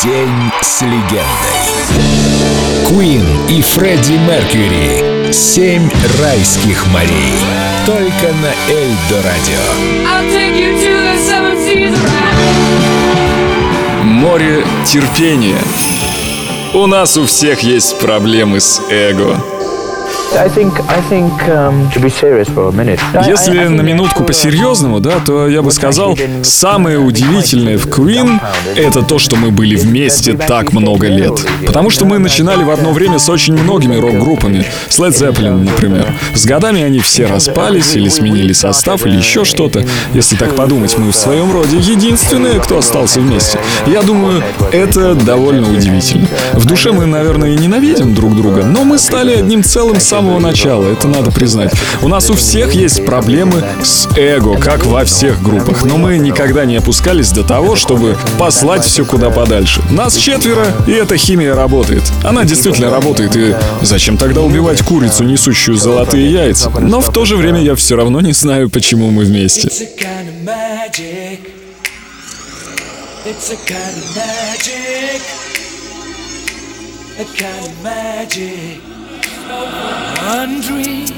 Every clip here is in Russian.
День с легендой. Queen и Фредди Меркьюри. Семь райских морей. Только на Эльдо Радио. Море терпения. У нас у всех есть проблемы с эго. Если на минутку по-серьезному, да, то я бы сказал, самое удивительное в Queen — это то, что мы были вместе так много лет. Потому что мы начинали в одно время с очень многими рок-группами. С Led Zeppelin, например. С годами они все распались или сменили состав, или еще что-то. Если так подумать, мы в своем роде единственные, кто остался вместе. Я думаю, это довольно удивительно. В душе мы, наверное, и ненавидим друг друга, но мы стали одним целым с самого начала, это надо признать. У нас у всех есть проблемы с эго, как во всех группах, но мы никогда не опускались до того, чтобы послать все куда подальше. Нас четверо, и эта химия работает. Она действительно работает, и зачем тогда убивать курицу, несущую золотые яйца? Но в то же время я все равно не знаю, почему мы вместе. It's a kind of magic. A kind of magic. One dream,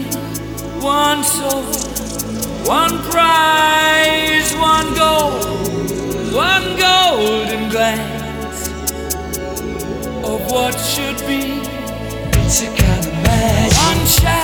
one soul, one prize, one goal, one golden glance of what should be. It's a kind of magic. One shot.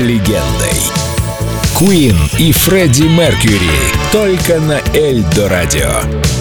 Легендой. Queen и Фредди Меркьюри только на Эльдо радио.